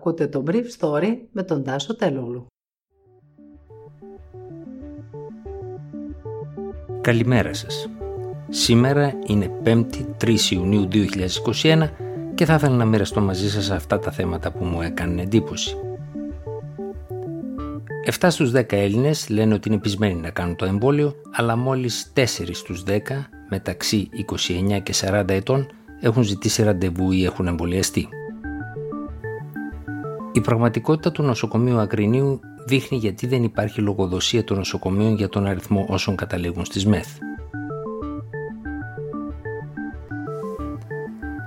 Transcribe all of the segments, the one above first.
Ακούτε το Brief Story με τον Τάσο Τελούλου. Καλημέρα σας. Σήμερα είναι 5η 3 Ιουνίου 2021 και θα ήθελα να μοιραστώ μαζί σας αυτά τα θέματα που μου έκαναν εντύπωση. 7 στους 10 Έλληνες λένε ότι είναι πεισμένοι να κάνουν το εμβόλιο, αλλά μόλις 4 στους 10 μεταξύ 29 και 40 ετών έχουν ζητήσει ραντεβού ή έχουν εμβολιαστεί. Η πραγματικότητα του νοσοκομείου Ακρινίου δείχνει γιατί δεν υπάρχει λογοδοσία των νοσοκομείων για τον αριθμό όσων καταλήγουν στις ΜΕΘ.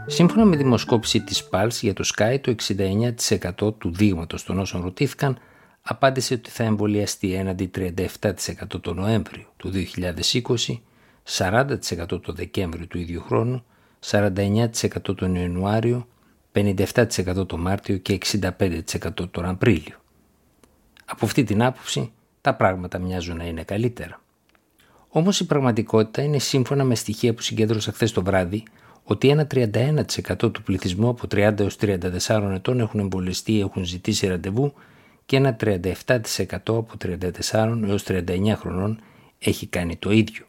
Σύμφωνα με δημοσκόπηση της ΠΑΛΣ για το Sky, το 69% του δείγματος των όσων ρωτήθηκαν απάντησε ότι θα εμβολιαστεί έναντι 37% το Νοέμβριο του 2020, 40% το Δεκέμβριο του ίδιου χρόνου, 49% τον Ιανουάριο 57% το Μάρτιο και 65% τον Απρίλιο. Από αυτή την άποψη τα πράγματα μοιάζουν να είναι καλύτερα. Όμως η πραγματικότητα είναι σύμφωνα με στοιχεία που συγκέντρωσα χθες το βράδυ ότι ένα 31% του πληθυσμού από 30 έως 34 ετών έχουν εμβολιαστεί ή έχουν ζητήσει ραντεβού και ένα 37% από 34 έως 39 χρονών έχει κάνει το ίδιο.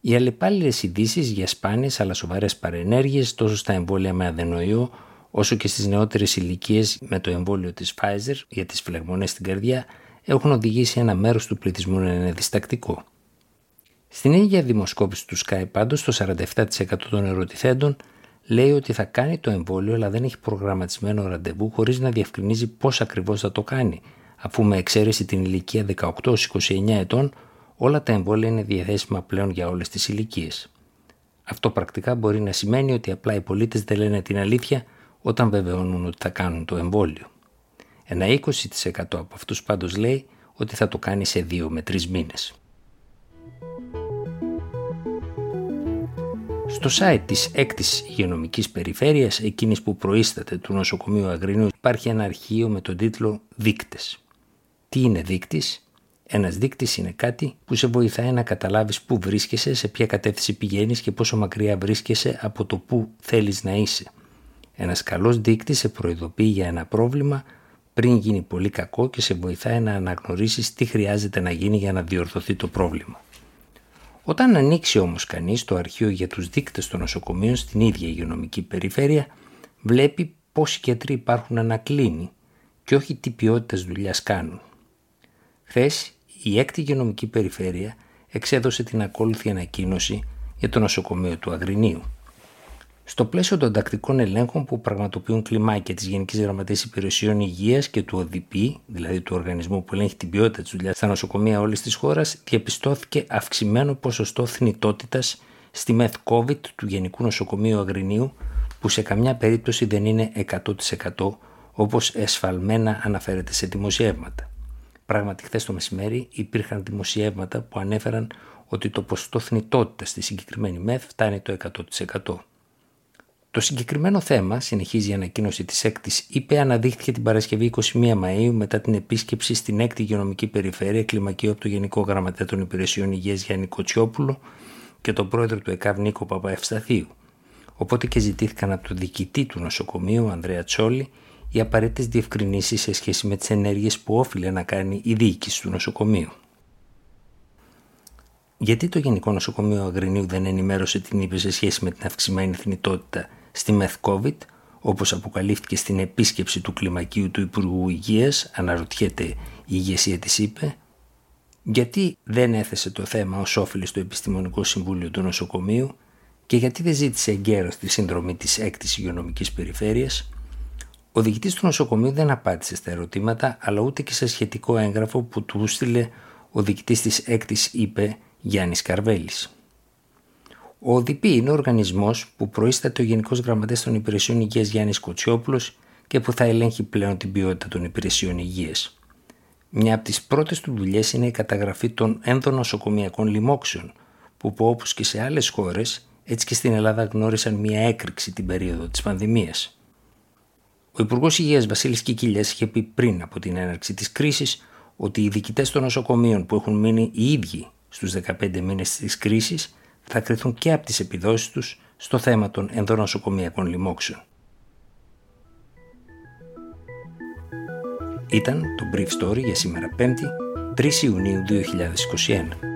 Οι αλλεπάλληλες ειδήσεις για σπάνιες αλλά σοβαρές παρενέργειες τόσο στα εμβόλια με αδενοϊό όσο και στις νεότερες ηλικίες με το εμβόλιο της Pfizer για τις φλεγμονές στην καρδιά έχουν οδηγήσει ένα μέρος του πληθυσμού να είναι διστακτικό. Στην ίδια δημοσκόπηση του Sky πάντως το 47% των ερωτηθέντων λέει ότι θα κάνει το εμβόλιο αλλά δεν έχει προγραμματισμένο ραντεβού χωρίς να διευκρινίζει πώς ακριβώς θα το κάνει αφού με εξαίρεση την ηλικία 18-29 ετών όλα τα εμβόλια είναι διαθέσιμα πλέον για όλες τις ηλικίες. Αυτό πρακτικά μπορεί να σημαίνει ότι απλά οι πολίτες δεν λένε την αλήθεια όταν βεβαιώνουν ότι θα κάνουν το εμβόλιο. Ένα 20% από αυτούς πάντως λέει ότι θα το κάνει σε 2 με 3 μήνες. Στο site της 6ης υγειονομικής περιφέρειας, εκείνης που προείσταται του νοσοκομείου Αγρινού, υπάρχει ένα αρχείο με τον τίτλο «Δείκτες». Τι είναι δείκτης; Ένας δείκτης είναι κάτι που σε βοηθάει να καταλάβεις πού βρίσκεσαι, σε ποια κατεύθυνση πηγαίνεις και πόσο μακριά βρίσκεσαι από το πού θέλεις να είσαι. Ένας καλός δείκτης σε προειδοποιεί για ένα πρόβλημα πριν γίνει πολύ κακό και σε βοηθάει να αναγνωρίσεις τι χρειάζεται να γίνει για να διορθωθεί το πρόβλημα. Όταν ανοίξει όμως κανείς το αρχείο για τους δείκτες των νοσοκομείων στην ίδια υγειονομική περιφέρεια, βλέπει πόσοι γιατροί υπάρχουν ανακλίνει και όχι τι ποιότητα δουλειάς κάνουν. Χθες η έκτη υγειονομική περιφέρεια εξέδωσε την ακόλουθη ανακοίνωση για το νοσοκομείο του Αγρινίου. Στο πλαίσιο των τακτικών ελέγχων που πραγματοποιούν κλιμάκια της Γενικής Γραμματεία Υπηρεσιών Υγείας και του ΟΔΠ, δηλαδή του οργανισμού που ελέγχει την ποιότητα της δουλειάς στα νοσοκομεία όλης της χώρας, διαπιστώθηκε αυξημένο ποσοστό θνητότητας στη ΜΕΘ COVID του Γενικού Νοσοκομείου Αγρινίου, που σε καμιά περίπτωση δεν είναι 100% όπως εσφαλμένα αναφέρεται σε δημοσιεύματα. Πράγματι, χθες το μεσημέρι υπήρχαν δημοσιεύματα που ανέφεραν ότι το ποσοστό θνητότητας στη συγκεκριμένη ΜΕΘ φτάνει το 100%. Το συγκεκριμένο θέμα, συνεχίζει η ανακοίνωση της 6η, είπε αναδείχθηκε την Παρασκευή 21 Μαου μετά την επίσκεψη στην 6η Υγειονομική Περιφέρεια, κλιμακίου από το Γενικό Γραμματέα των Υπηρεσιών Υγείας Γιάννη Κοτσιόπουλο και τον πρόεδρο του ΕΚΑΒ Νίκο Παπαευσταθίου. Οπότε και ζητήθηκαν από τον διοικητή του νοσοκομείου, Ανδρέα Τσόλη, οι απαραίτητες διευκρινήσεις σε σχέση με τις ενέργειες που όφιλε να κάνει η διοίκηση του νοσοκομείου. Γιατί το Γενικό Νοσοκομείο Αγρινίου δεν ενημέρωσε την ΥΠΕ σε σχέση με την αυξημένη θνητότητα; Στη COVID, όπως αποκαλύφθηκε στην επίσκεψη του κλιμακίου του Υπουργού Υγείας, αναρωτιέται η ηγεσία της ΥΠΕ, γιατί δεν έθεσε το θέμα ως όφιλη στο Επιστημονικό Συμβούλιο του Νοσοκομείου και γιατί δεν ζήτησε εγκαίρως τη συνδρομή της έκτης υγειονομικής περιφέρειας, ο διοικητής του νοσοκομείου δεν απάντησε στα ερωτήματα, αλλά ούτε και σε σχετικό έγγραφο που του στείλε ο διοικητής της έκτης ΥΠΕ Γιάννης Καρβέλης. Ο ΟΔΠ είναι ο οργανισμός που προείσταται ο Γενικός Γραμματέας των Υπηρεσιών Υγείας Γιάννης Κοτσιόπουλος και που θα ελέγχει πλέον την ποιότητα των υπηρεσιών υγείας. Μια από τις πρώτες του δουλειές είναι η καταγραφή των ενδονοσοκομιακών λοιμόξεων, που όπως και σε άλλες χώρες, έτσι και στην Ελλάδα γνώρισαν μια έκρηξη την περίοδο της πανδημίας. Ο Υπουργός Υγείας Βασίλης Κικίλιας είχε πει πριν από την έναρξη της κρίσης ότι οι διοικητές των νοσοκομείων που έχουν μείνει οι ίδιοι στους 15 μήνες της κρίσης θα κρυθούν και από τις επιδόσεις τους στο θέμα των ενδονοσοκομιακών λοιμόξεων. Ήταν το Brief Story για σήμερα 5η, 3 Ιουνίου 2021.